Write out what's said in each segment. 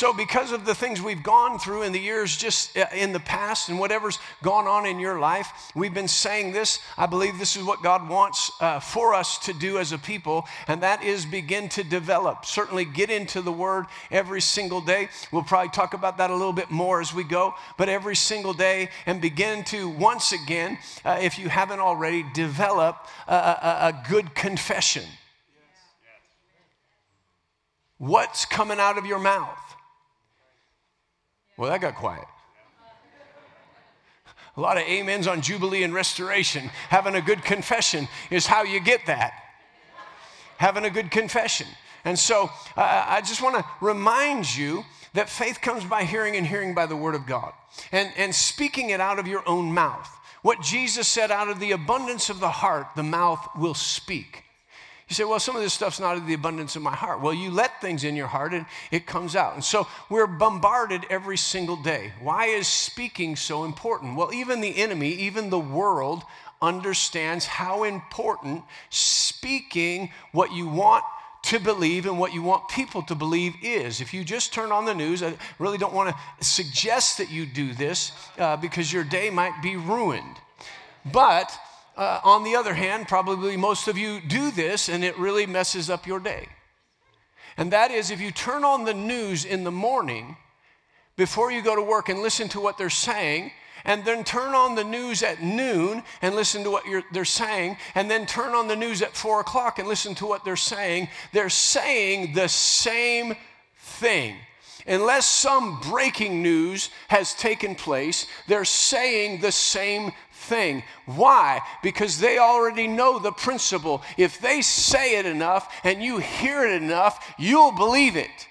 So, because of the things we've gone through in the years just uh, in the past and whatever's gone on in your life, we've been saying this. I believe this is what God wants uh, for us to do as a people, and that is begin to develop. Certainly, get into the Word every single day. We'll probably talk about that a little bit more as we go, but every single day and begin to once again, uh, if you haven't already, develop a, a, a good confession. What's coming out of your mouth? Well, that got quiet. A lot of amens on Jubilee and restoration. Having a good confession is how you get that. Having a good confession. And so uh, I just want to remind you that faith comes by hearing and hearing by the word of God and, and speaking it out of your own mouth. What Jesus said, out of the abundance of the heart, the mouth will speak. You say, well, some of this stuff's not of the abundance of my heart. Well, you let things in your heart and it comes out. And so we're bombarded every single day. Why is speaking so important? Well, even the enemy, even the world, understands how important speaking what you want to believe and what you want people to believe is. If you just turn on the news, I really don't want to suggest that you do this uh, because your day might be ruined. But uh, on the other hand, probably most of you do this and it really messes up your day. And that is if you turn on the news in the morning before you go to work and listen to what they're saying, and then turn on the news at noon and listen to what they're saying, and then turn on the news at four o'clock and listen to what they're saying, they're saying the same thing. Unless some breaking news has taken place, they're saying the same thing. Why? Because they already know the principle. If they say it enough and you hear it enough, you'll believe it.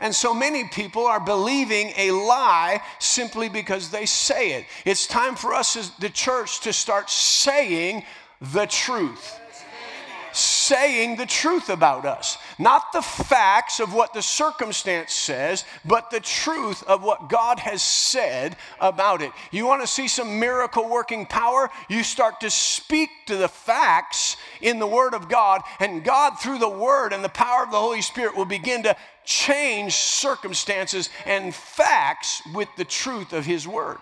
And so many people are believing a lie simply because they say it. It's time for us as the church to start saying the truth saying the truth about us. Not the facts of what the circumstance says, but the truth of what God has said about it. You want to see some miracle working power? You start to speak to the facts in the Word of God, and God, through the Word and the power of the Holy Spirit, will begin to change circumstances and facts with the truth of His Word.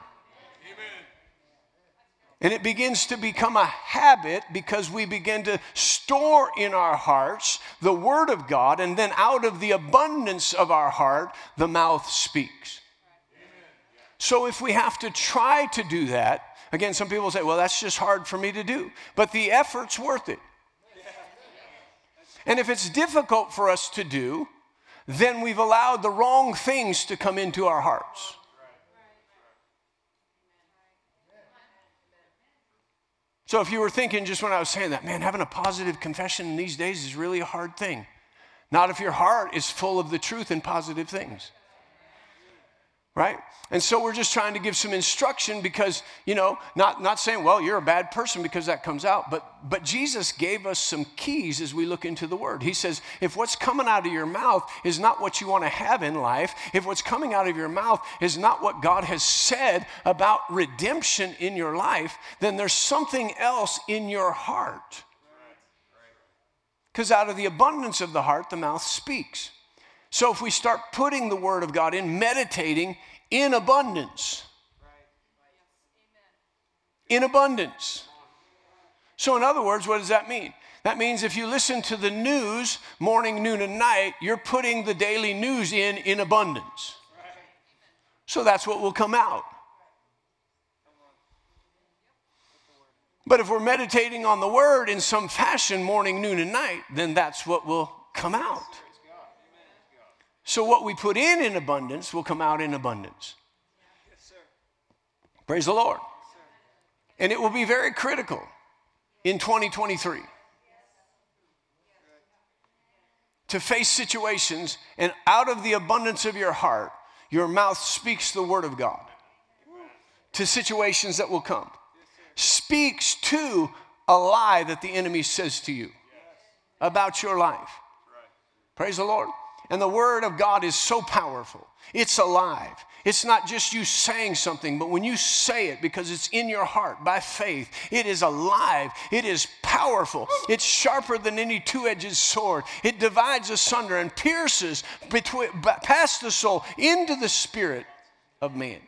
And it begins to become a habit because we begin to store in our hearts the Word of God, and then out of the abundance of our heart, the mouth speaks. So if we have to try to do that, again, some people say, well, that's just hard for me to do, but the effort's worth it. And if it's difficult for us to do, then we've allowed the wrong things to come into our hearts. So if you were thinking just when I was saying that, man, having a positive confession in these days is really a hard thing. Not if your heart is full of the truth and positive things right? And so we're just trying to give some instruction because, you know, not, not saying, well, you're a bad person because that comes out, but, but Jesus gave us some keys as we look into the Word. He says, if what's coming out of your mouth is not what you want to have in life, if what's coming out of your mouth is not what God has said about redemption in your life, then there's something else in your heart. Because out of the abundance of the heart, the mouth speaks. So if we start putting the Word of God in, meditating in abundance, in abundance. So, in other words, what does that mean? That means if you listen to the news morning, noon, and night, you're putting the daily news in in abundance. So that's what will come out. But if we're meditating on the word in some fashion, morning, noon, and night, then that's what will come out. So, what we put in in abundance will come out in abundance. Yes, Praise the Lord. Yes, and it will be very critical in 2023 to face situations, and out of the abundance of your heart, your mouth speaks the word of God to situations that will come. Speaks to a lie that the enemy says to you about your life. Praise the Lord. And the Word of God is so powerful, it's alive. It's not just you saying something, but when you say it because it's in your heart by faith, it is alive, it is powerful, it's sharper than any two edged sword. It divides asunder and pierces between, past the soul into the spirit of man.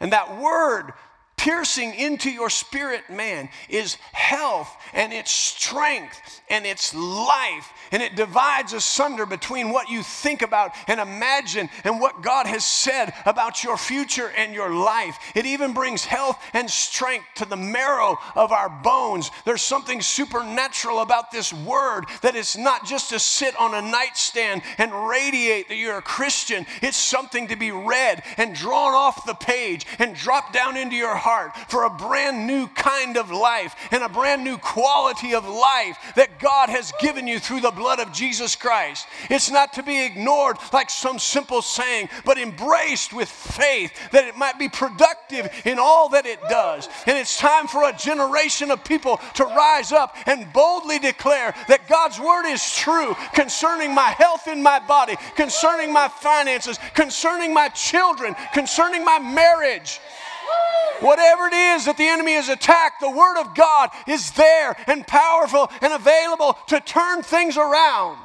And that word piercing into your spirit man is health and it's strength and it's life and it divides asunder between what you think about and imagine and what God has said about your future and your life. It even brings health and strength to the marrow of our bones. There's something supernatural about this word that it's not just to sit on a nightstand and radiate that you're a Christian. It's something to be read and drawn off the page and dropped down into your heart heart for a brand new kind of life and a brand new quality of life that God has given you through the blood of Jesus Christ. It's not to be ignored like some simple saying, but embraced with faith that it might be productive in all that it does. And it's time for a generation of people to rise up and boldly declare that God's word is true concerning my health in my body, concerning my finances, concerning my children, concerning my marriage. Whatever it is that the enemy has attacked, the Word of God is there and powerful and available to turn things around.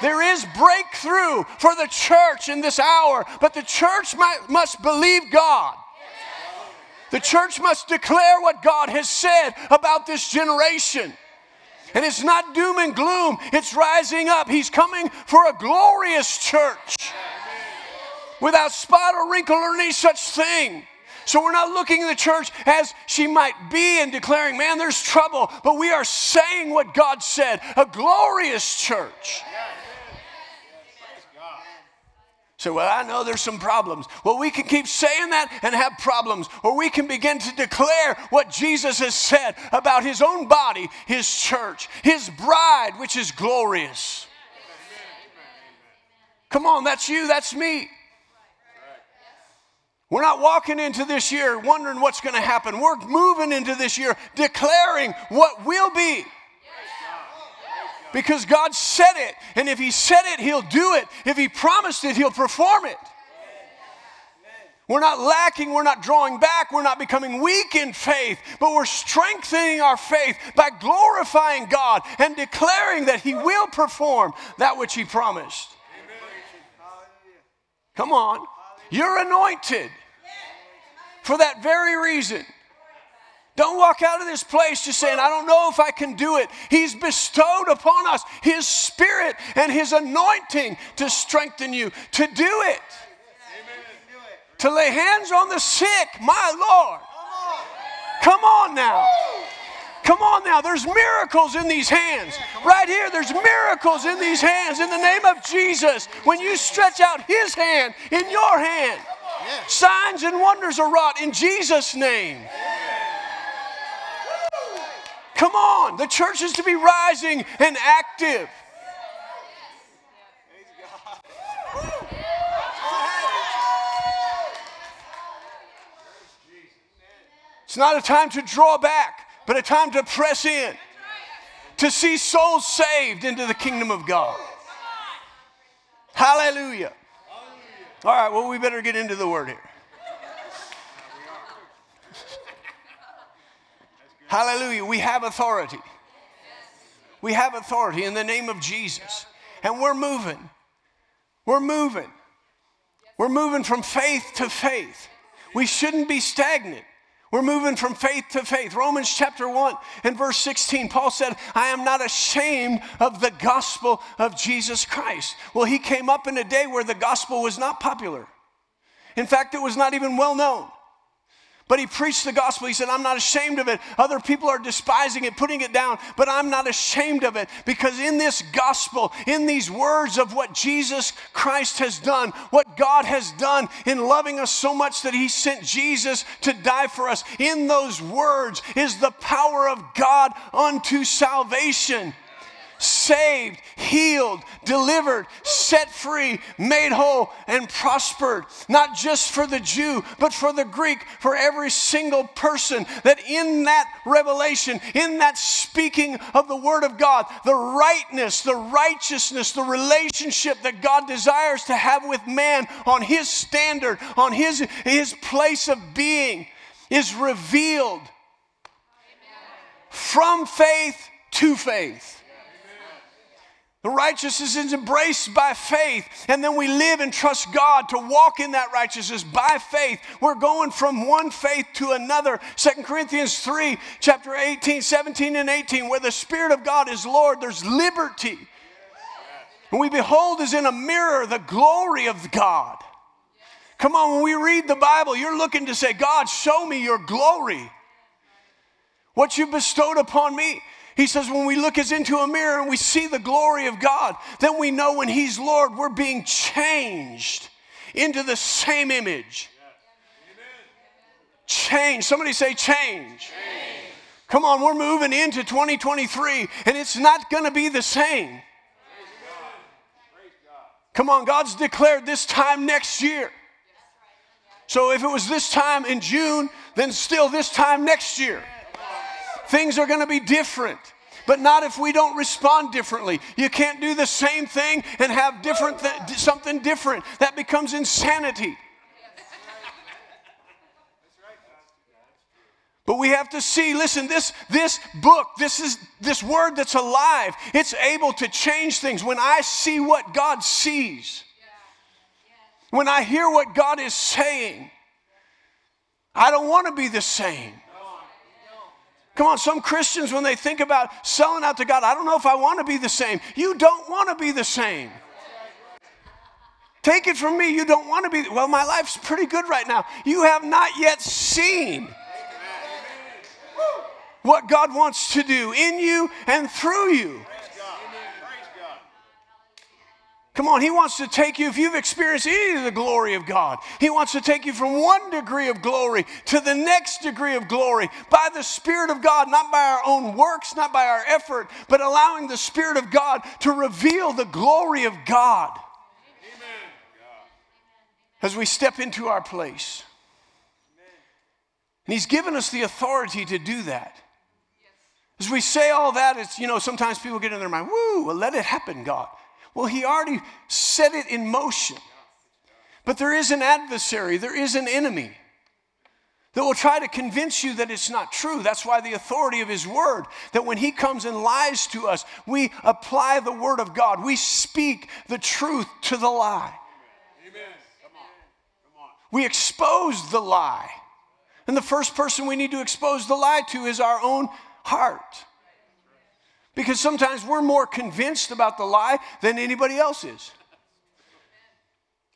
There is breakthrough for the church in this hour, but the church might, must believe God. The church must declare what God has said about this generation. And it's not doom and gloom, it's rising up. He's coming for a glorious church without spot or wrinkle or any such thing. So we're not looking at the church as she might be and declaring, man, there's trouble, but we are saying what God said a glorious church. So, well, I know there's some problems. Well, we can keep saying that and have problems, or we can begin to declare what Jesus has said about his own body, his church, his bride, which is glorious. Come on, that's you, that's me. We're not walking into this year wondering what's going to happen. We're moving into this year declaring what will be. Because God said it, and if He said it, He'll do it. If He promised it, He'll perform it. We're not lacking, we're not drawing back, we're not becoming weak in faith, but we're strengthening our faith by glorifying God and declaring that He will perform that which He promised. Come on. You're anointed for that very reason. Don't walk out of this place just saying, I don't know if I can do it. He's bestowed upon us His Spirit and His anointing to strengthen you to do it. To lay hands on the sick, my Lord. Come on now. Come on now. There's miracles in these hands. Right here, there's miracles in these hands in the name of Jesus. When you stretch out His hand in your hand, signs and wonders are wrought in Jesus' name. Come on. The church is to be rising and active. It's not a time to draw back but a time to press in, to see souls saved into the kingdom of God. Hallelujah. All right, well, we better get into the word here. Hallelujah. We have authority. We have authority in the name of Jesus. And we're moving. We're moving. We're moving from faith to faith. We shouldn't be stagnant. We're moving from faith to faith. Romans chapter 1 and verse 16, Paul said, I am not ashamed of the gospel of Jesus Christ. Well, he came up in a day where the gospel was not popular. In fact, it was not even well known. But he preached the gospel. He said, I'm not ashamed of it. Other people are despising it, putting it down, but I'm not ashamed of it because in this gospel, in these words of what Jesus Christ has done, what God has done in loving us so much that he sent Jesus to die for us, in those words is the power of God unto salvation saved, healed, delivered, set free, made whole, and prospered. Not just for the Jew, but for the Greek, for every single person. That in that revelation, in that speaking of the Word of God, the rightness, the righteousness, the relationship that God desires to have with man on His standard, on His, his place of being, is revealed from faith to faith. The righteousness is embraced by faith, and then we live and trust God to walk in that righteousness by faith. We're going from one faith to another. Second Corinthians 3, chapter 18, 17, and 18, where the Spirit of God is Lord, there's liberty. And we behold as in a mirror the glory of God. Come on, when we read the Bible, you're looking to say, God, show me your glory. What you bestowed upon me. He says, when we look as into a mirror and we see the glory of God, then we know when He's Lord, we're being changed into the same image. Change. Somebody say change. change. Come on, we're moving into 2023 and it's not going to be the same. Come on, God's declared this time next year. So if it was this time in June, then still this time next year things are going to be different but not if we don't respond differently. You can't do the same thing and have different th- something different. That becomes insanity. But we have to see, listen, this, this book, this is this word that's alive, it's able to change things. When I see what God sees, when I hear what God is saying, I don't want to be the same. Come on, some Christians, when they think about selling out to God, I don't know if I want to be the same. You don't want to be the same. Take it from me, you don't want to be, well, my life's pretty good right now. You have not yet seen what God wants to do in you and through you. Come on, He wants to take you, if you've experienced any of the glory of God, He wants to take you from one degree of glory to the next degree of glory by the Spirit of God, not by our own works, not by our effort, but allowing the Spirit of God to reveal the glory of God Amen. as we step into our place. And He's given us the authority to do that. As we say all that, it's, you know, sometimes people get in their mind, woo, well, let it happen, God. Well, he already set it in motion. But there is an adversary, there is an enemy that will try to convince you that it's not true. That's why the authority of His Word, that when He comes and lies to us, we apply the Word of God. We speak the truth to the lie. Amen. Come on. Come on. We expose the lie. And the first person we need to expose the lie to is our own heart. Because sometimes we're more convinced about the lie than anybody else is.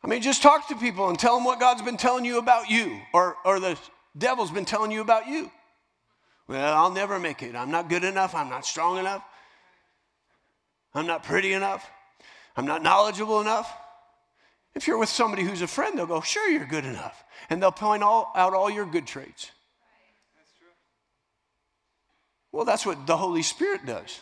I mean, just talk to people and tell them what God's been telling you about you or, or the devil's been telling you about you. Well, I'll never make it. I'm not good enough. I'm not strong enough. I'm not pretty enough. I'm not knowledgeable enough. If you're with somebody who's a friend, they'll go, Sure, you're good enough. And they'll point all, out all your good traits. Well, that's what the Holy Spirit does.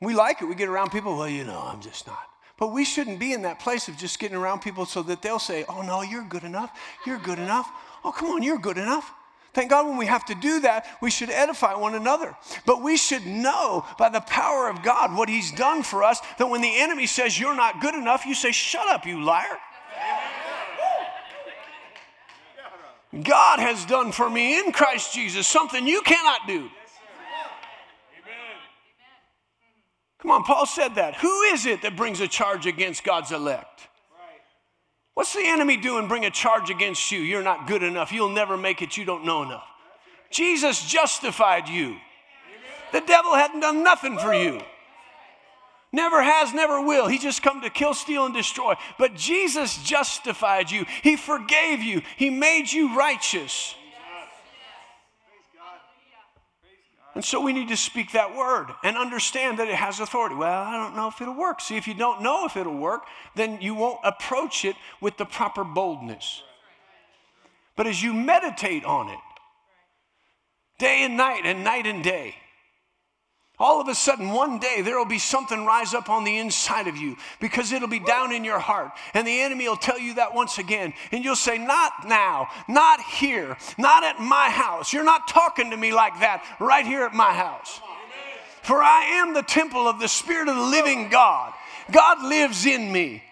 We like it. We get around people, well, you know, I'm just not. But we shouldn't be in that place of just getting around people so that they'll say, oh, no, you're good enough. You're good enough. Oh, come on, you're good enough. Thank God when we have to do that, we should edify one another. But we should know by the power of God what He's done for us that when the enemy says you're not good enough, you say, shut up, you liar. God has done for me in Christ Jesus something you cannot do. Come on, Paul said that. Who is it that brings a charge against God's elect? What's the enemy doing? Bring a charge against you. You're not good enough. You'll never make it. You don't know enough. Jesus justified you. The devil hadn't done nothing for you. Never has, never will. He just come to kill, steal, and destroy. But Jesus justified you. He forgave you. He made you righteous. And so we need to speak that word and understand that it has authority. Well, I don't know if it'll work. See, if you don't know if it'll work, then you won't approach it with the proper boldness. But as you meditate on it, day and night and night and day, All of a sudden, one day, there will be something rise up on the inside of you because it'll be down in your heart. And the enemy will tell you that once again. And you'll say, Not now, not here, not at my house. You're not talking to me like that right here at my house. For I am the temple of the Spirit of the living God. God lives in me.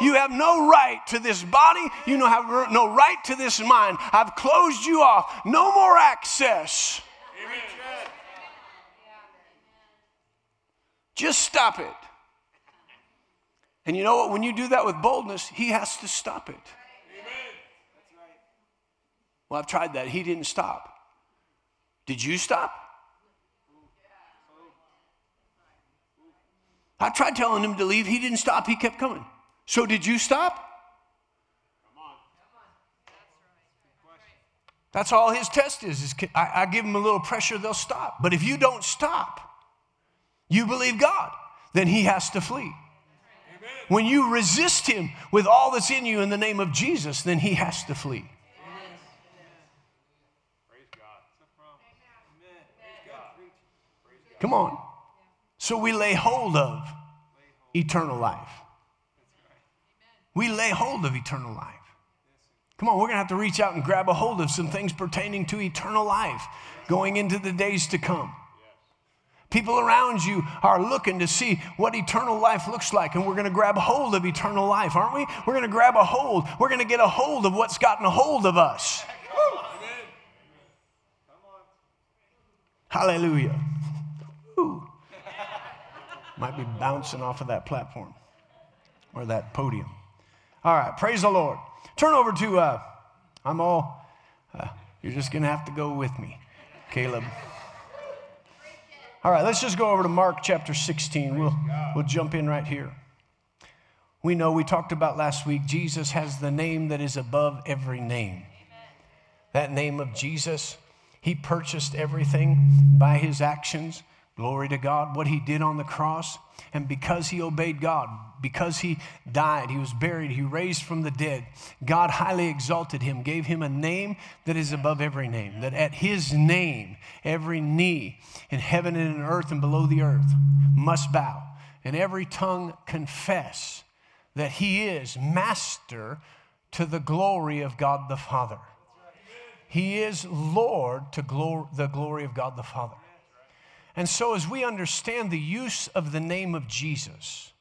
You have no right to this body. You have no right to this mind. I've closed you off. No more access. Just stop it. And you know what? When you do that with boldness, he has to stop it. Well, I've tried that. He didn't stop. Did you stop? I tried telling him to leave. He didn't stop. He kept coming. So, did you stop? That's all his test is. is I, I give them a little pressure, they'll stop. But if you don't stop, you believe God, then he has to flee. Amen. When you resist him with all that's in you in the name of Jesus, then he has to flee. Come on. So we lay hold of eternal life. We lay hold of eternal life. Come on, we're going to have to reach out and grab a hold of some things pertaining to eternal life going into the days to come. People around you are looking to see what eternal life looks like, and we're going to grab hold of eternal life, aren't we? We're going to grab a hold. We're going to get a hold of what's gotten a hold of us. Hallelujah. Ooh. Might be bouncing off of that platform or that podium. All right, praise the Lord. Turn over to, uh, I'm all, uh, you're just going to have to go with me, Caleb. All right, let's just go over to Mark chapter 16. We'll, we'll jump in right here. We know we talked about last week, Jesus has the name that is above every name. That name of Jesus, he purchased everything by his actions. Glory to God, what he did on the cross. And because he obeyed God, because he died, he was buried, he raised from the dead, God highly exalted him, gave him a name that is above every name. That at his name, every knee in heaven and in earth and below the earth must bow, and every tongue confess that he is master to the glory of God the Father. He is Lord to the glory of God the Father. And so, as we understand the use of the name of Jesus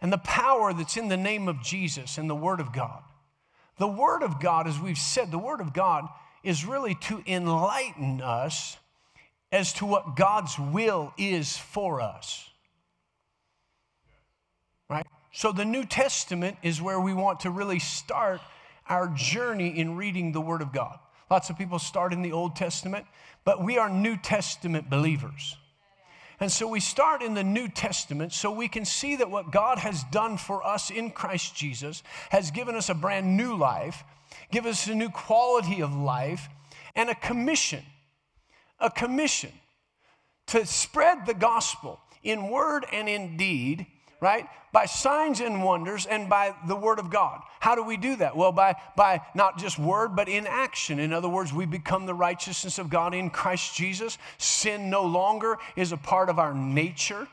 and the power that's in the name of Jesus and the Word of God, the Word of God, as we've said, the Word of God is really to enlighten us as to what God's will is for us. Right? So, the New Testament is where we want to really start our journey in reading the Word of God. Lots of people start in the Old Testament, but we are New Testament believers. And so we start in the New Testament so we can see that what God has done for us in Christ Jesus has given us a brand new life, give us a new quality of life, and a commission. A commission to spread the gospel in word and in deed right? By signs and wonders and by the word of God. How do we do that? Well, by, by not just word, but in action. In other words, we become the righteousness of God in Christ Jesus. Sin no longer is a part of our nature.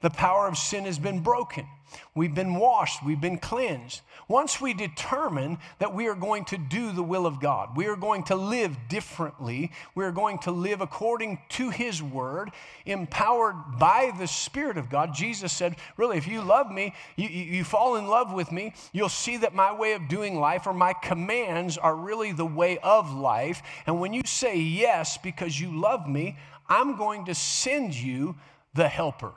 The power of sin has been broken. We've been washed, we've been cleansed. Once we determine that we are going to do the will of God, we are going to live differently, we are going to live according to His word, empowered by the Spirit of God. Jesus said, Really, if you love me, you, you fall in love with me, you'll see that my way of doing life or my commands are really the way of life. And when you say yes because you love me, I'm going to send you the helper.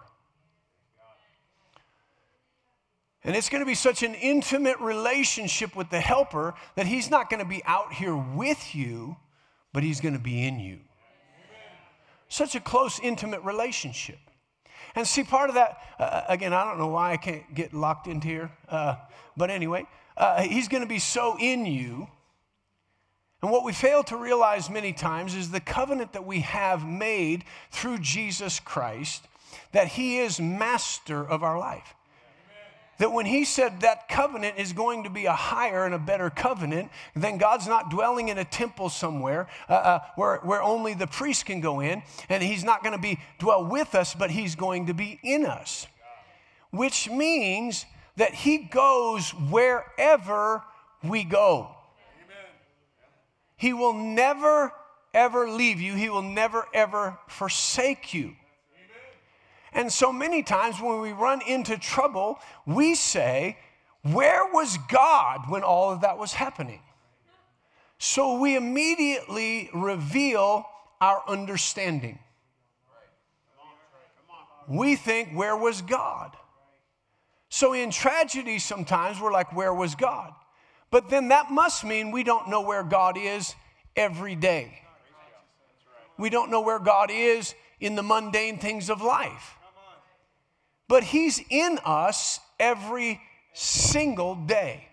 And it's going to be such an intimate relationship with the helper that he's not going to be out here with you, but he's going to be in you. Such a close, intimate relationship. And see, part of that, uh, uh, again, I don't know why I can't get locked into here, uh, but anyway, uh, he's going to be so in you. And what we fail to realize many times is the covenant that we have made through Jesus Christ, that he is master of our life that when he said that covenant is going to be a higher and a better covenant, then God's not dwelling in a temple somewhere uh, uh, where, where only the priest can go in, and he's not going to be dwell with us, but he's going to be in us. Which means that he goes wherever we go. He will never, ever leave you. He will never, ever forsake you. And so many times when we run into trouble, we say, Where was God when all of that was happening? So we immediately reveal our understanding. We think, Where was God? So in tragedy, sometimes we're like, Where was God? But then that must mean we don't know where God is every day. We don't know where God is in the mundane things of life. But He's in us every single day.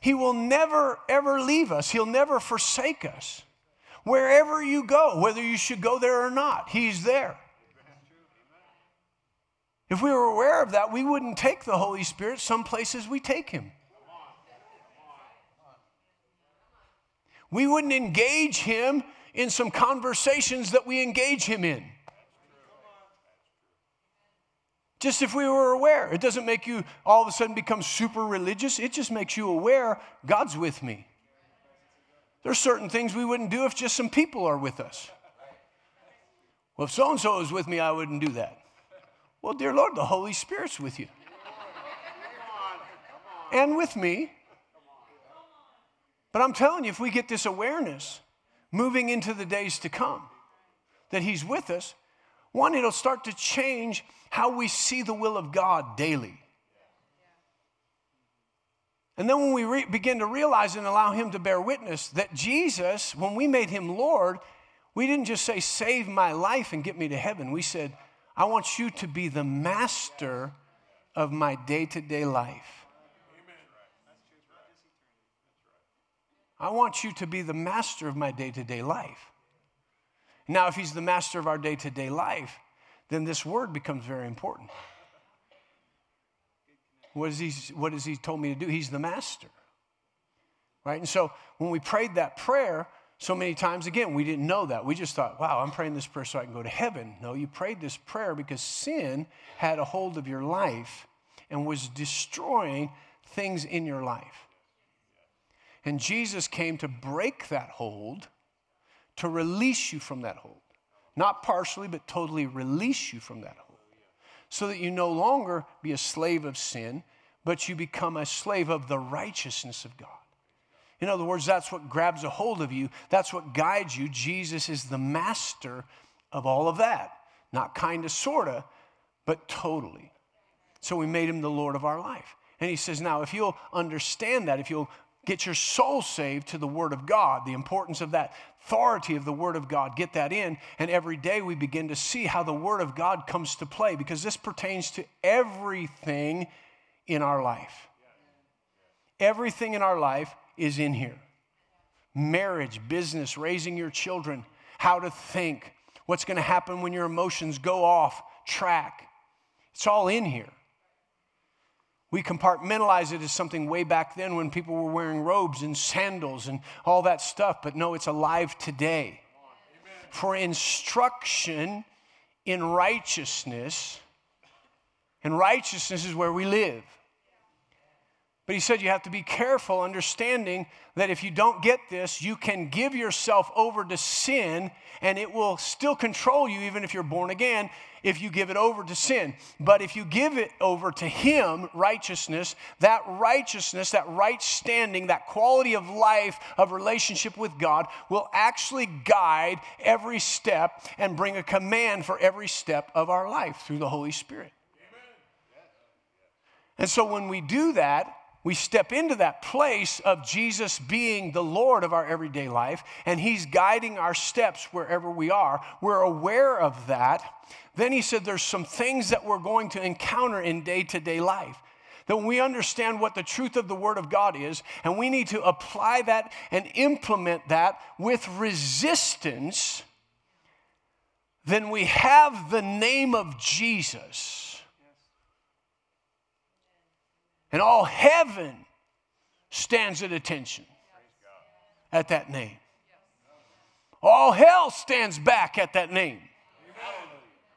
He will never, ever leave us, He'll never forsake us. Wherever you go, whether you should go there or not, He's there. If we were aware of that, we wouldn't take the Holy Spirit some places we take Him. we wouldn't engage him in some conversations that we engage him in. Just if we were aware, it doesn't make you all of a sudden become super religious. It just makes you aware God's with me. There's certain things we wouldn't do if just some people are with us. Well, if so and so is with me, I wouldn't do that. Well, dear Lord, the Holy Spirit's with you. And with me. But I'm telling you, if we get this awareness moving into the days to come, that He's with us, one, it'll start to change how we see the will of God daily. And then when we re- begin to realize and allow Him to bear witness that Jesus, when we made Him Lord, we didn't just say, save my life and get me to heaven. We said, I want you to be the master of my day to day life. I want you to be the master of my day to day life. Now, if he's the master of our day to day life, then this word becomes very important. What, is he, what has he told me to do? He's the master. Right? And so when we prayed that prayer, so many times, again, we didn't know that. We just thought, wow, I'm praying this prayer so I can go to heaven. No, you prayed this prayer because sin had a hold of your life and was destroying things in your life. And Jesus came to break that hold, to release you from that hold. Not partially, but totally release you from that hold. So that you no longer be a slave of sin, but you become a slave of the righteousness of God. In other words, that's what grabs a hold of you, that's what guides you. Jesus is the master of all of that. Not kind of, sort of, but totally. So we made him the Lord of our life. And he says, now, if you'll understand that, if you'll Get your soul saved to the Word of God, the importance of that authority of the Word of God. Get that in. And every day we begin to see how the Word of God comes to play because this pertains to everything in our life. Everything in our life is in here marriage, business, raising your children, how to think, what's going to happen when your emotions go off track. It's all in here. We compartmentalize it as something way back then when people were wearing robes and sandals and all that stuff, but no, it's alive today. For instruction in righteousness, and righteousness is where we live. But he said you have to be careful, understanding that if you don't get this, you can give yourself over to sin and it will still control you, even if you're born again, if you give it over to sin. But if you give it over to Him, righteousness, that righteousness, that right standing, that quality of life, of relationship with God, will actually guide every step and bring a command for every step of our life through the Holy Spirit. And so when we do that, we step into that place of Jesus being the Lord of our everyday life, and He's guiding our steps wherever we are. We're aware of that. Then He said there's some things that we're going to encounter in day to day life. That we understand what the truth of the Word of God is, and we need to apply that and implement that with resistance, then we have the name of Jesus And all heaven stands at attention at that name. All hell stands back at that name.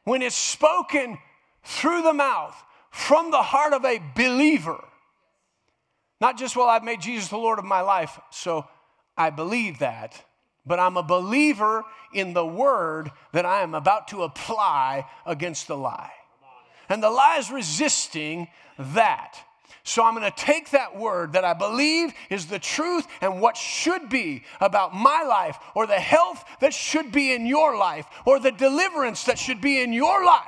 When it's spoken through the mouth, from the heart of a believer, not just, well, I've made Jesus the Lord of my life, so I believe that, but I'm a believer in the word that I am about to apply against the lie. And the lie is resisting that. So I'm going to take that word that I believe is the truth and what should be about my life, or the health that should be in your life, or the deliverance that should be in your life.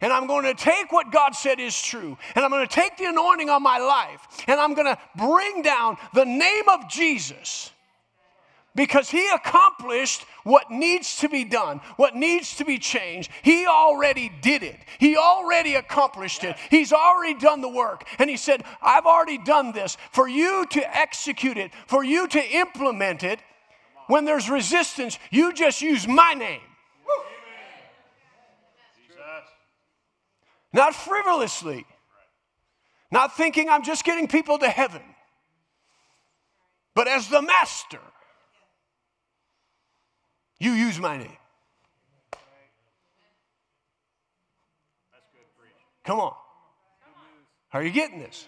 And I'm going to take what God said is true, and I'm going to take the anointing on my life, and I'm going to bring down the name of Jesus because he accomplished what needs to be done, what needs to be changed. He already did it. He already accomplished it. He's already done the work. And he said, I've already done this for you to execute it, for you to implement it. When there's resistance, you just use my name. Not frivolously, not thinking I'm just getting people to heaven, but as the master you use my name. Come on. Are you getting this?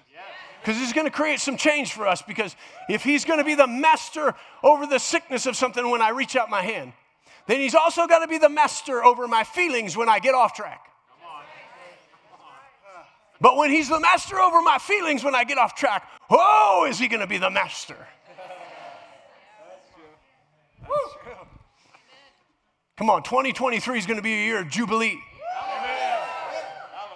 Because it's going to create some change for us. Because if he's going to be the master over the sickness of something when I reach out my hand, then he's also got to be the master over my feelings when I get off track. But when he's the master over my feelings when I get off track, oh, is he going to be the master? Come on, 2023 is going to be a year of Jubilee.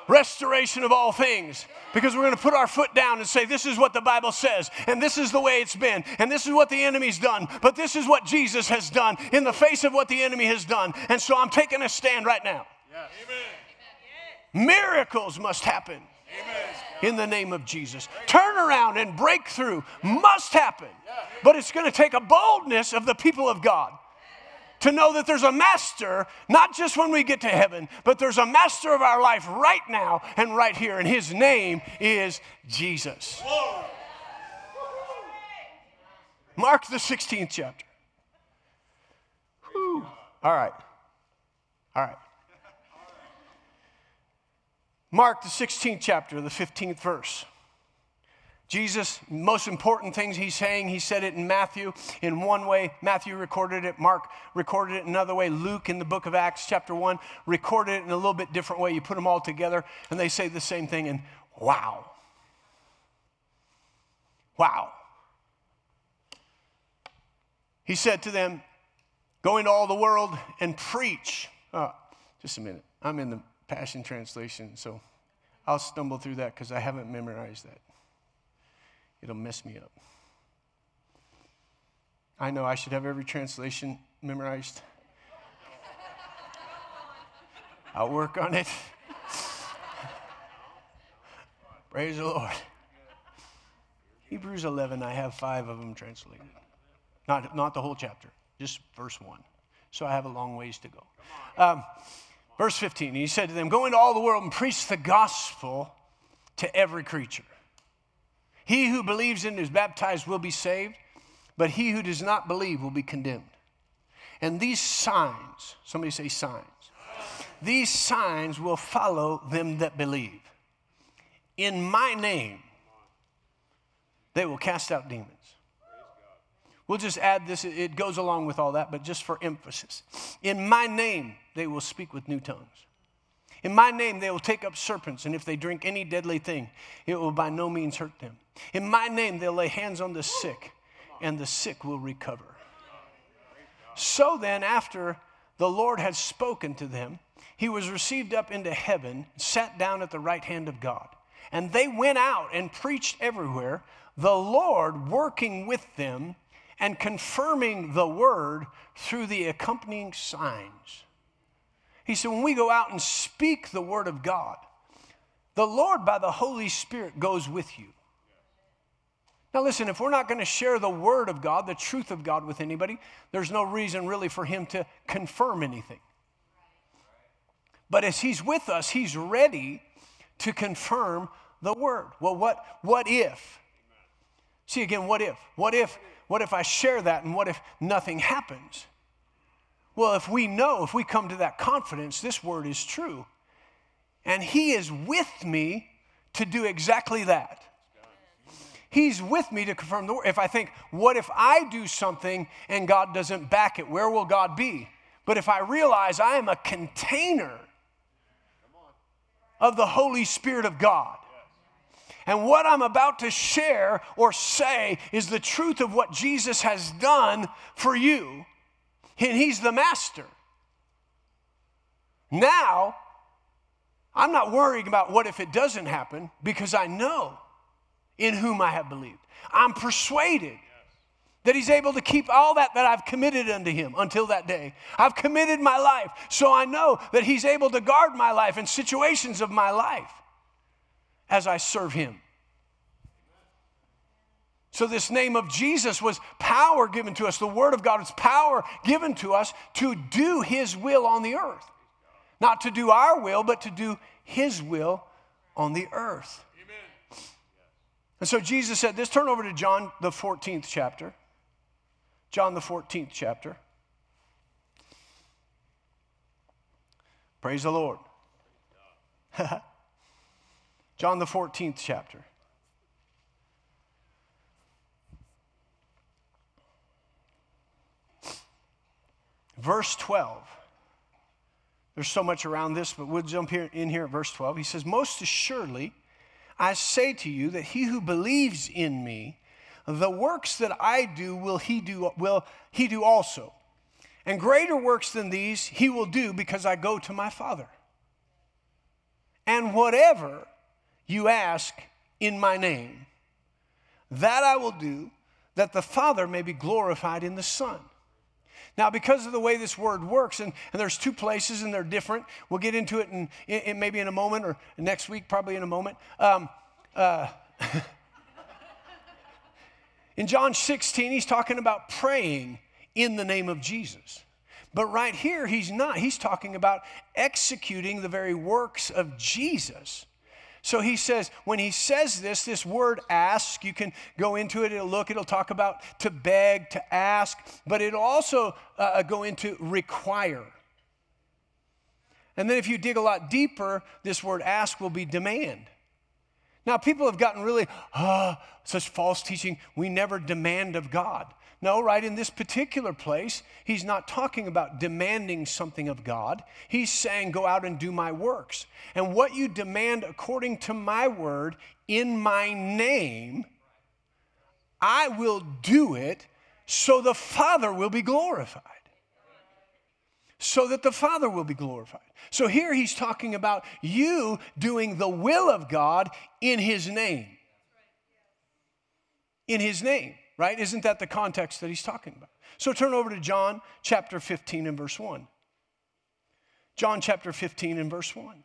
Restoration of all things. Because we're going to put our foot down and say, This is what the Bible says, and this is the way it's been, and this is what the enemy's done, but this is what Jesus has done in the face of what the enemy has done. And so I'm taking a stand right now. Miracles must happen in the name of Jesus. Turnaround and breakthrough must happen, but it's going to take a boldness of the people of God to know that there's a master, not just when we get to heaven, but there's a master of our life right now and right here, and his name is Jesus. Mark the 16th chapter. Whew. All right. All right. Mark the 16th chapter, the 15th verse. Jesus, most important things he's saying, he said it in Matthew in one way. Matthew recorded it, Mark recorded it another way, Luke in the book of Acts, chapter 1, recorded it in a little bit different way. You put them all together, and they say the same thing, and wow. Wow. He said to them, Go into all the world and preach. Oh, just a minute. I'm in the Passion Translation, so I'll stumble through that because I haven't memorized that it'll mess me up. I know I should have every translation memorized. I'll work on it. Praise the Lord. Hebrews 11, I have five of them translated. Not, not the whole chapter, just verse 1. So I have a long ways to go. Um, verse 15, he said to them, Go into all the world and preach the gospel to every creature. He who believes and is baptized will be saved, but he who does not believe will be condemned. And these signs, somebody say signs, these signs will follow them that believe. In my name, they will cast out demons. We'll just add this, it goes along with all that, but just for emphasis. In my name, they will speak with new tongues. In my name, they will take up serpents, and if they drink any deadly thing, it will by no means hurt them. In my name, they'll lay hands on the sick, and the sick will recover. So then, after the Lord had spoken to them, he was received up into heaven, sat down at the right hand of God. And they went out and preached everywhere, the Lord working with them and confirming the word through the accompanying signs. He said, when we go out and speak the word of God, the Lord by the Holy Spirit goes with you. Now, listen, if we're not going to share the word of God, the truth of God with anybody, there's no reason really for him to confirm anything. But as he's with us, he's ready to confirm the word. Well, what, what if? See again, what if? What if? What if I share that and what if nothing happens? Well, if we know, if we come to that confidence, this word is true. And He is with me to do exactly that. He's with me to confirm the word. If I think, what if I do something and God doesn't back it? Where will God be? But if I realize I am a container of the Holy Spirit of God, and what I'm about to share or say is the truth of what Jesus has done for you, And he's the master. Now, I'm not worrying about what if it doesn't happen because I know in whom I have believed. I'm persuaded that he's able to keep all that that I've committed unto him until that day. I've committed my life, so I know that he's able to guard my life and situations of my life as I serve him. So, this name of Jesus was power given to us. The Word of God is power given to us to do His will on the earth. Not to do our will, but to do His will on the earth. Amen. And so Jesus said this. Turn over to John, the 14th chapter. John, the 14th chapter. Praise the Lord. John, the 14th chapter. Verse 12. There's so much around this, but we'll jump here, in here at verse 12. He says, Most assuredly, I say to you that he who believes in me, the works that I do will he do, will he do also. And greater works than these he will do because I go to my Father. And whatever you ask in my name, that I will do, that the Father may be glorified in the Son. Now, because of the way this word works, and, and there's two places and they're different, we'll get into it in, in, in maybe in a moment or next week, probably in a moment. Um, uh, in John 16, he's talking about praying in the name of Jesus. But right here, he's not. He's talking about executing the very works of Jesus. So he says, when he says this, this word ask, you can go into it, it'll look, it'll talk about to beg, to ask, but it'll also uh, go into require. And then if you dig a lot deeper, this word ask will be demand. Now, people have gotten really, ah, such false teaching. We never demand of God. No, right in this particular place, he's not talking about demanding something of God. He's saying, Go out and do my works. And what you demand according to my word in my name, I will do it so the Father will be glorified. So that the Father will be glorified. So here he's talking about you doing the will of God in his name. In his name right? Isn't that the context that he's talking about? So turn over to John chapter 15 and verse 1. John chapter 15 and verse 1.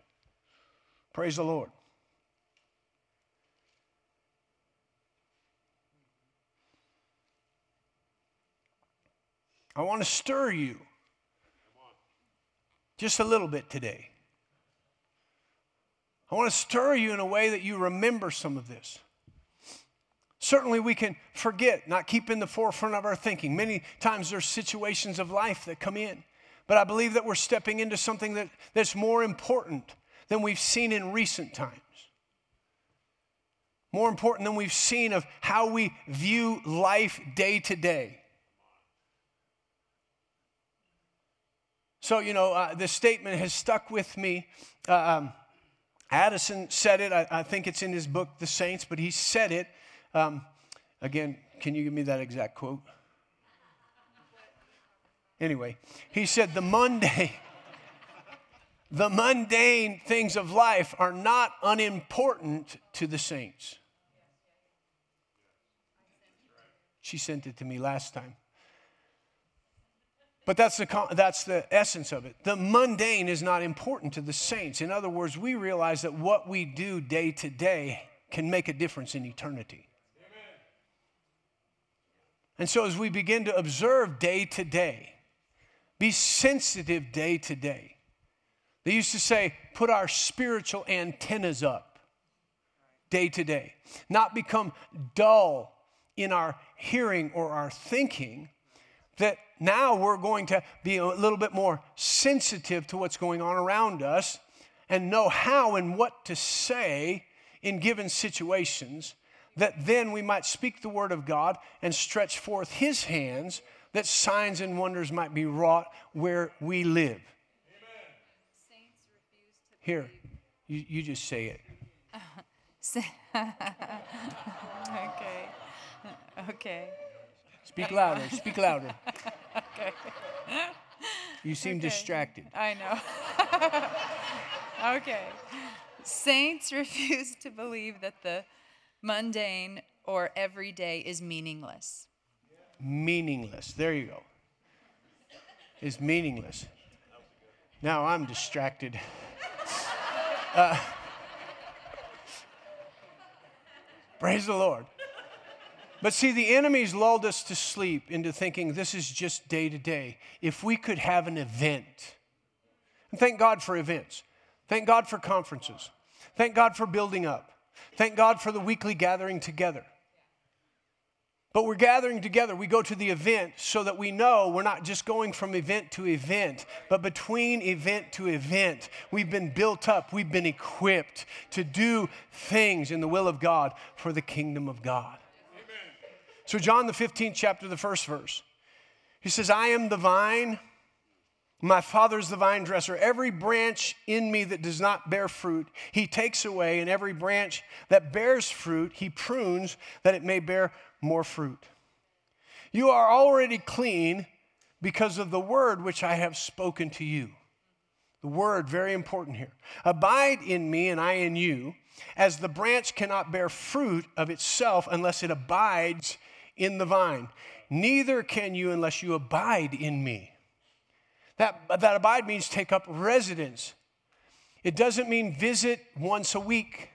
Praise the Lord. I want to stir you just a little bit today. I want to stir you in a way that you remember some of this. Certainly, we can forget, not keep in the forefront of our thinking. Many times there's situations of life that come in. But I believe that we're stepping into something that, that's more important than we've seen in recent times. More important than we've seen of how we view life day to day. So, you know, uh, this statement has stuck with me. Uh, um, Addison said it, I, I think it's in his book, The Saints, but he said it um, again, can you give me that exact quote? Anyway, he said, the mundane, the mundane things of life are not unimportant to the saints. She sent it to me last time. But that's the, that's the essence of it. The mundane is not important to the saints. In other words, we realize that what we do day to day can make a difference in eternity. And so, as we begin to observe day to day, be sensitive day to day. They used to say, put our spiritual antennas up. day to day, not become dull in our hearing or our thinking, that now we're going to be a little bit more sensitive to what's going on around us and know how and what to say in given situations, that then we might speak the word of God and stretch forth his hands that signs and wonders might be wrought where we live. Here, you, you just say it. okay. Okay. Speak louder. Speak louder. okay. You seem Okay. distracted. I know. okay. Saints refuse to believe that the mundane or everyday is meaningless. Meaningless. There you go. Is meaningless. Now I'm distracted. Uh, praise the Lord. But see, the enemy's lulled us to sleep into thinking this is just day to day. If we could have an event, and thank God for events, thank God for conferences, thank God for building up, thank God for the weekly gathering together. But we're gathering together. We go to the event so that we know we're not just going from event to event, but between event to event, we've been built up, we've been equipped to do things in the will of God for the kingdom of God. So, John, the 15th chapter, the first verse, he says, I am the vine, my father's the vine dresser. Every branch in me that does not bear fruit, he takes away, and every branch that bears fruit, he prunes that it may bear more fruit. You are already clean because of the word which I have spoken to you. The word, very important here. Abide in me and I in you, as the branch cannot bear fruit of itself unless it abides in the vine. Neither can you unless you abide in me. That, that abide means take up residence. It doesn't mean visit once a week.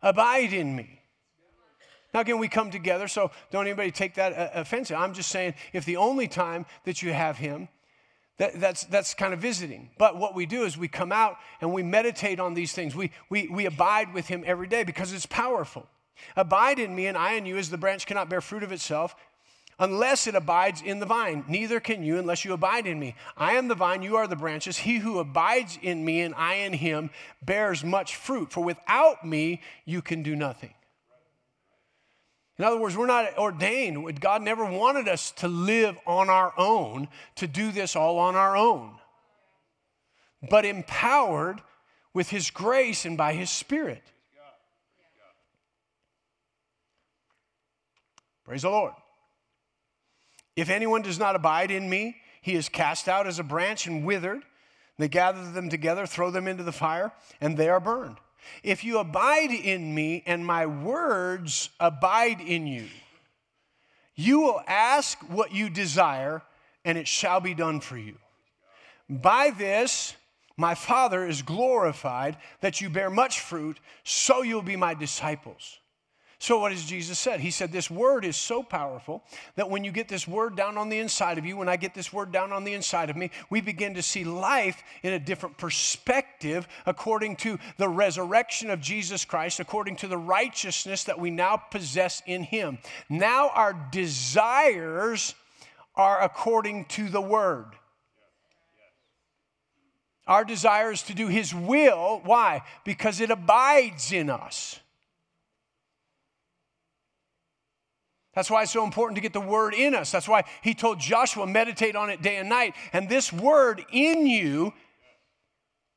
Abide in me. Now, again, we come together, so don't anybody take that uh, offensive. I'm just saying if the only time that you have Him, that, that's, that's kind of visiting. But what we do is we come out and we meditate on these things. We, we, we abide with Him every day because it's powerful. Abide in me and I in you as the branch cannot bear fruit of itself unless it abides in the vine. Neither can you unless you abide in me. I am the vine, you are the branches. He who abides in me and I in him bears much fruit, for without me you can do nothing. In other words, we're not ordained. God never wanted us to live on our own, to do this all on our own, but empowered with His grace and by His Spirit. Praise the Lord. If anyone does not abide in me, he is cast out as a branch and withered. They gather them together, throw them into the fire, and they are burned. If you abide in me and my words abide in you, you will ask what you desire, and it shall be done for you. By this, my Father is glorified that you bear much fruit, so you'll be my disciples. So, what has Jesus said? He said, This word is so powerful that when you get this word down on the inside of you, when I get this word down on the inside of me, we begin to see life in a different perspective according to the resurrection of Jesus Christ, according to the righteousness that we now possess in Him. Now, our desires are according to the word. Our desire is to do His will. Why? Because it abides in us. That's why it's so important to get the word in us. That's why he told Joshua, meditate on it day and night. And this word in you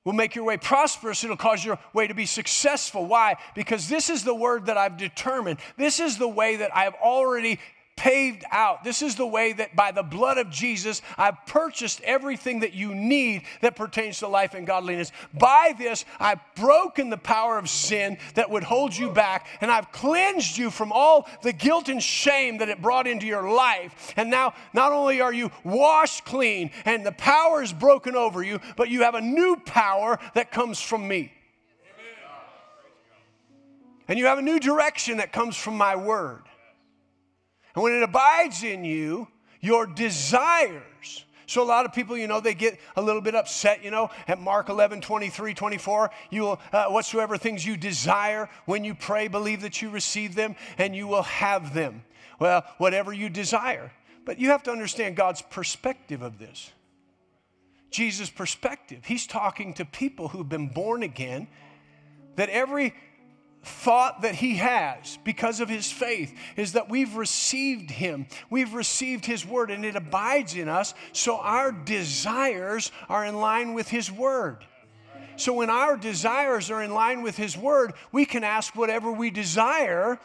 will make your way prosperous. It'll cause your way to be successful. Why? Because this is the word that I've determined. This is the way that I've already paved out. This is the way that by the blood of Jesus, I've purchased everything that you need that pertains to life and godliness. By this, I've broken the power of sin that would hold you back, and I've cleansed you from all the guilt and shame that it brought into your life. And now, not only are you washed clean and the power is broken over you, but you have a new power that comes from me. And you have a new direction that comes from my word. And when it abides in you, your desires So a lot of people, you know, they get a little bit upset, you know, at Mark 11, 23, 24, you will, uh, whatsoever things you desire when you pray, believe that you receive them and you will have them. Well, whatever you desire. But you have to understand God's perspective of this. Jesus' perspective. He's talking to people who've been born again, that every thought that he has because of his faith is that we've received him. We've received his word and it abides in us, so our desires are in line with his word. So when our desires are in line with his word, we can ask whatever we desire.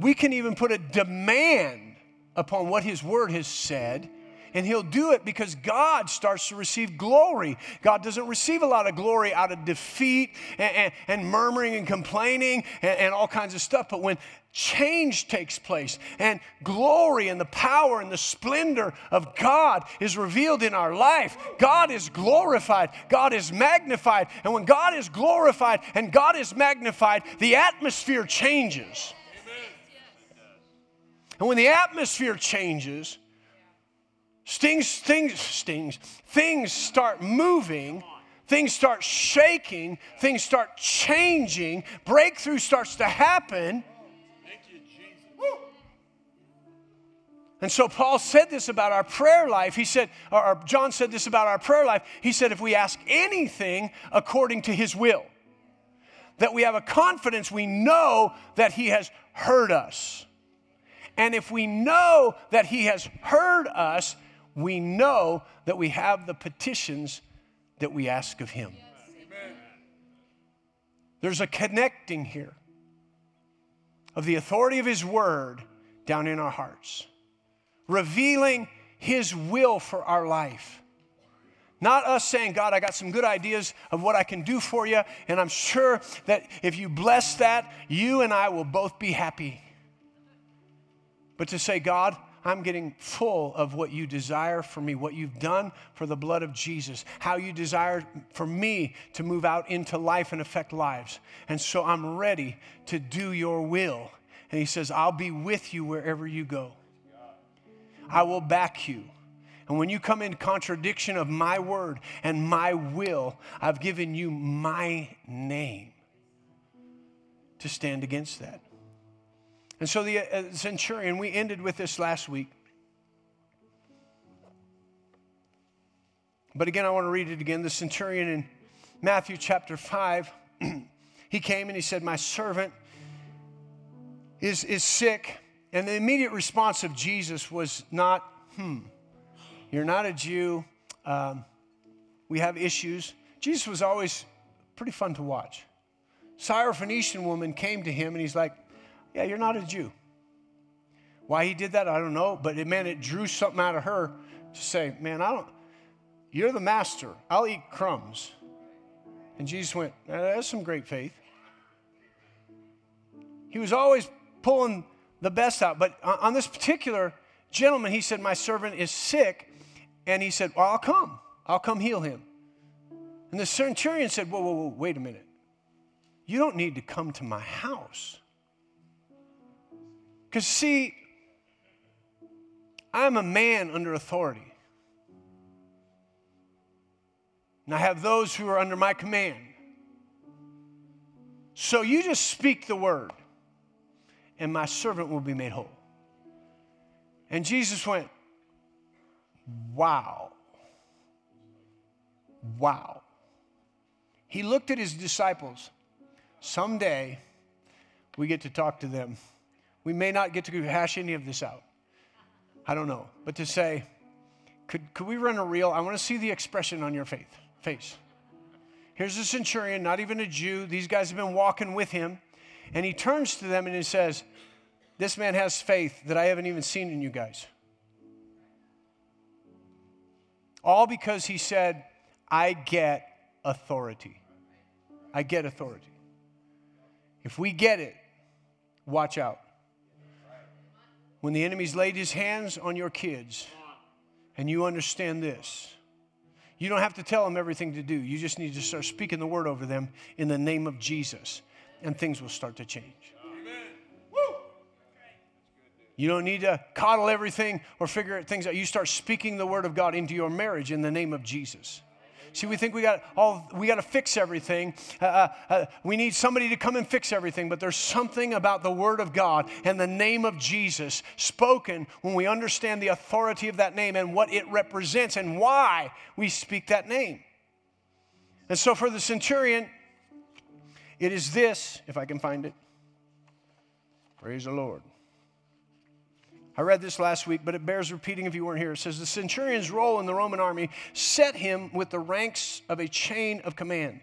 We can even put a demand upon what his word has said and he'll do it because God starts to receive glory. God doesn't receive a lot of glory out of defeat and, and, and murmuring and complaining and, and all kinds of stuff. But when change takes place and glory and the power and the splendor of God is revealed in our life. God is glorified, God is magnified. And when God is glorified and God is magnified, the atmosphere changes. And when the atmosphere changes, Stings, things, stings, things start moving, things start shaking, things start changing, breakthrough starts to happen. And so Paul said this about our prayer life. He said, or John said this about our prayer life. He said, if we ask anything according to his will, that we have a confidence, we know that he has heard us. And if we know that he has heard us, we know that we have the petitions that we ask of Him. There's a connecting here of the authority of His Word down in our hearts, revealing His will for our life. Not us saying, God, I got some good ideas of what I can do for you, and I'm sure that if you bless that, you and I will both be happy. But to say, God, I'm getting full of what you desire for me, what you've done for the blood of Jesus, how you desire for me to move out into life and affect lives. And so I'm ready to do your will. And he says, I'll be with you wherever you go. I will back you. And when you come in contradiction of my word and my will, I've given you my name to stand against that. And so the uh, centurion, we ended with this last week. But again, I want to read it again. The centurion in Matthew chapter 5, he came and he said, My servant is, is sick. And the immediate response of Jesus was not, hmm, you're not a Jew. Um, we have issues. Jesus was always pretty fun to watch. Syrophoenician woman came to him and he's like, yeah, you're not a Jew. Why he did that, I don't know, but it, man, it drew something out of her to say, man, I don't, you're the master. I'll eat crumbs. And Jesus went, that's some great faith. He was always pulling the best out. But on this particular gentleman, he said, My servant is sick. And he said, Well, I'll come. I'll come heal him. And the centurion said, Whoa, whoa, whoa, wait a minute. You don't need to come to my house. Because, see, I'm a man under authority. And I have those who are under my command. So you just speak the word, and my servant will be made whole. And Jesus went, Wow. Wow. He looked at his disciples. Someday we get to talk to them we may not get to hash any of this out. I don't know. But to say, could, could we run a reel? I want to see the expression on your faith, face. Here's a centurion, not even a Jew. These guys have been walking with him. And he turns to them and he says, This man has faith that I haven't even seen in you guys. All because he said, I get authority. I get authority. If we get it, watch out when the enemy's laid his hands on your kids and you understand this, you don't have to tell them everything to do. You just need to start speaking the word over them in the name of Jesus, and things will start to change. You don't need to coddle everything or figure things out. You start speaking the word of God into your marriage in the name of Jesus. See, we think we got all we got to fix everything. Uh, uh, uh, we need somebody to come and fix everything. But there's something about the Word of God and the name of Jesus spoken when we understand the authority of that name and what it represents and why we speak that name. And so, for the centurion, it is this. If I can find it, praise the Lord. I read this last week, but it bears repeating if you weren't here. It says the centurion's role in the Roman army set him with the ranks of a chain of command.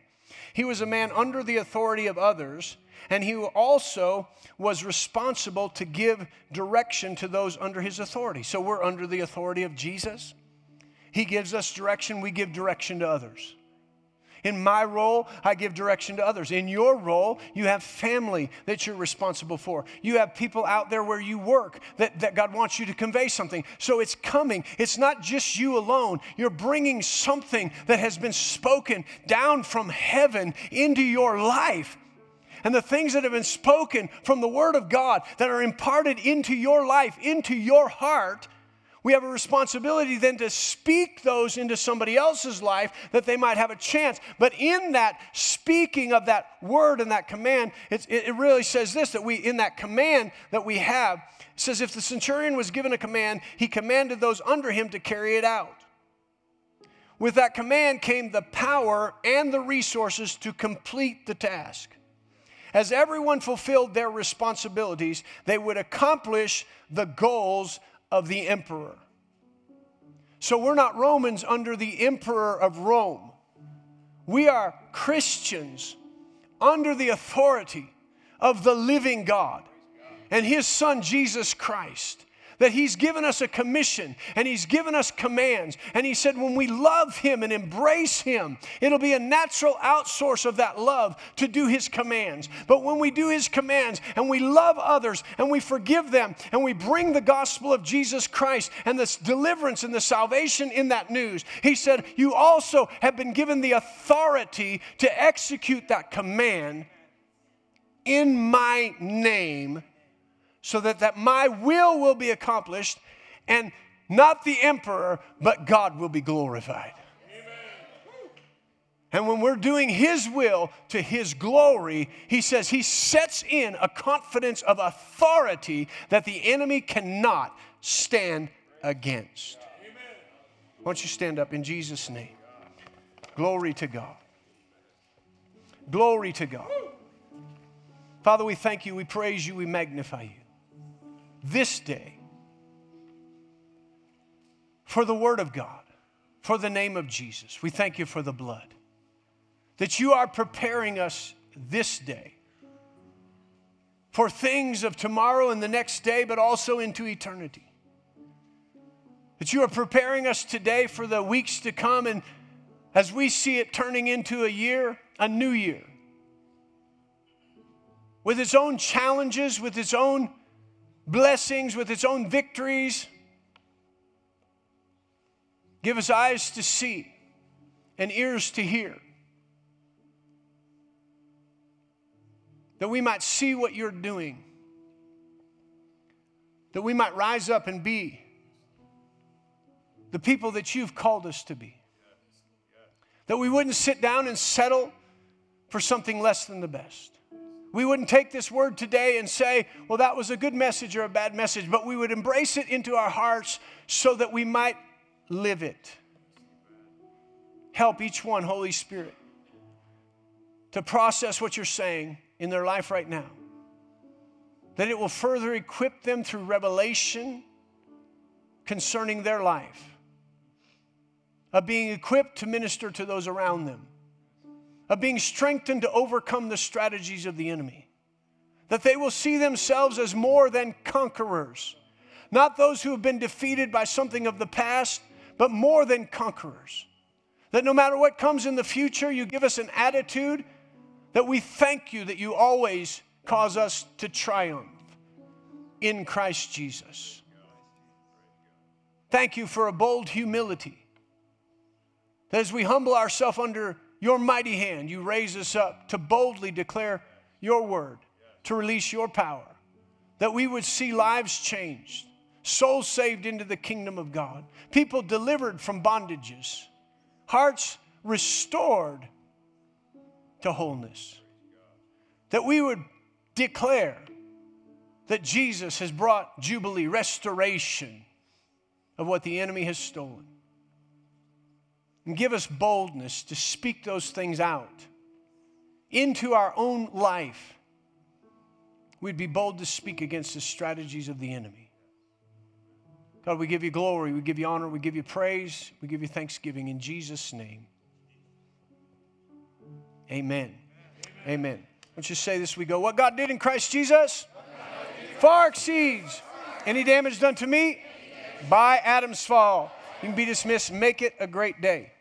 He was a man under the authority of others, and he also was responsible to give direction to those under his authority. So we're under the authority of Jesus. He gives us direction, we give direction to others. In my role, I give direction to others. In your role, you have family that you're responsible for. You have people out there where you work that, that God wants you to convey something. So it's coming. It's not just you alone. You're bringing something that has been spoken down from heaven into your life and the things that have been spoken from the Word of God that are imparted into your life, into your heart, we have a responsibility then to speak those into somebody else's life that they might have a chance. But in that speaking of that word and that command, it, it really says this that we, in that command that we have, says if the centurion was given a command, he commanded those under him to carry it out. With that command came the power and the resources to complete the task. As everyone fulfilled their responsibilities, they would accomplish the goals of the emperor. So we're not Romans under the emperor of Rome. We are Christians under the authority of the living God and his son Jesus Christ that He's given us a commission and He's given us commands. And He said, when we love Him and embrace Him, it'll be a natural outsource of that love to do His commands. But when we do His commands and we love others and we forgive them and we bring the gospel of Jesus Christ and the deliverance and the salvation in that news, He said, you also have been given the authority to execute that command in my name so that, that my will will be accomplished and not the emperor, but God will be glorified. And when we're doing His will to His glory, He says He sets in a confidence of authority that the enemy cannot stand against. Why don't you stand up in Jesus' name? Glory to God. Glory to God. Father, we thank you, we praise you, we magnify you this day for the Word of God, for the name of Jesus. We thank you for the blood. That you are preparing us this day for things of tomorrow and the next day, but also into eternity. That you are preparing us today for the weeks to come, and as we see it turning into a year, a new year, with its own challenges, with its own blessings, with its own victories. Give us eyes to see and ears to hear. That we might see what you're doing. That we might rise up and be the people that you've called us to be. That we wouldn't sit down and settle for something less than the best. We wouldn't take this word today and say, well, that was a good message or a bad message, but we would embrace it into our hearts so that we might live it. Help each one, Holy Spirit, to process what you're saying in their life right now. That it will further equip them through revelation concerning their life, of being equipped to minister to those around them of being strengthened to overcome the strategies of the enemy. That they will see themselves as more than conquerors, not those who have been defeated by something of the past, but more than conquerors. That no matter what comes in the future, you give us an attitude that we thank you that you always cause us to triumph in Christ Jesus. Thank you for a bold humility. That as we humble ourselves under your mighty hand, you raise us up to boldly declare your word, to release your power, that we would see lives changed, souls saved into the kingdom of God, people delivered from bondages, hearts restored to wholeness. That we would declare that Jesus has brought jubilee, restoration of what the enemy has stolen. And give us boldness to speak those things out into our own life. We'd be bold to speak against the strategies of the enemy. God, we give you glory, we give you honor, we give you praise, we give you thanksgiving in Jesus' name. Amen. Amen. Amen. Let's just say this we go. What God did in Christ Jesus far exceeds any damage done to me by Adam's fall. You can be dismissed. Make it a great day.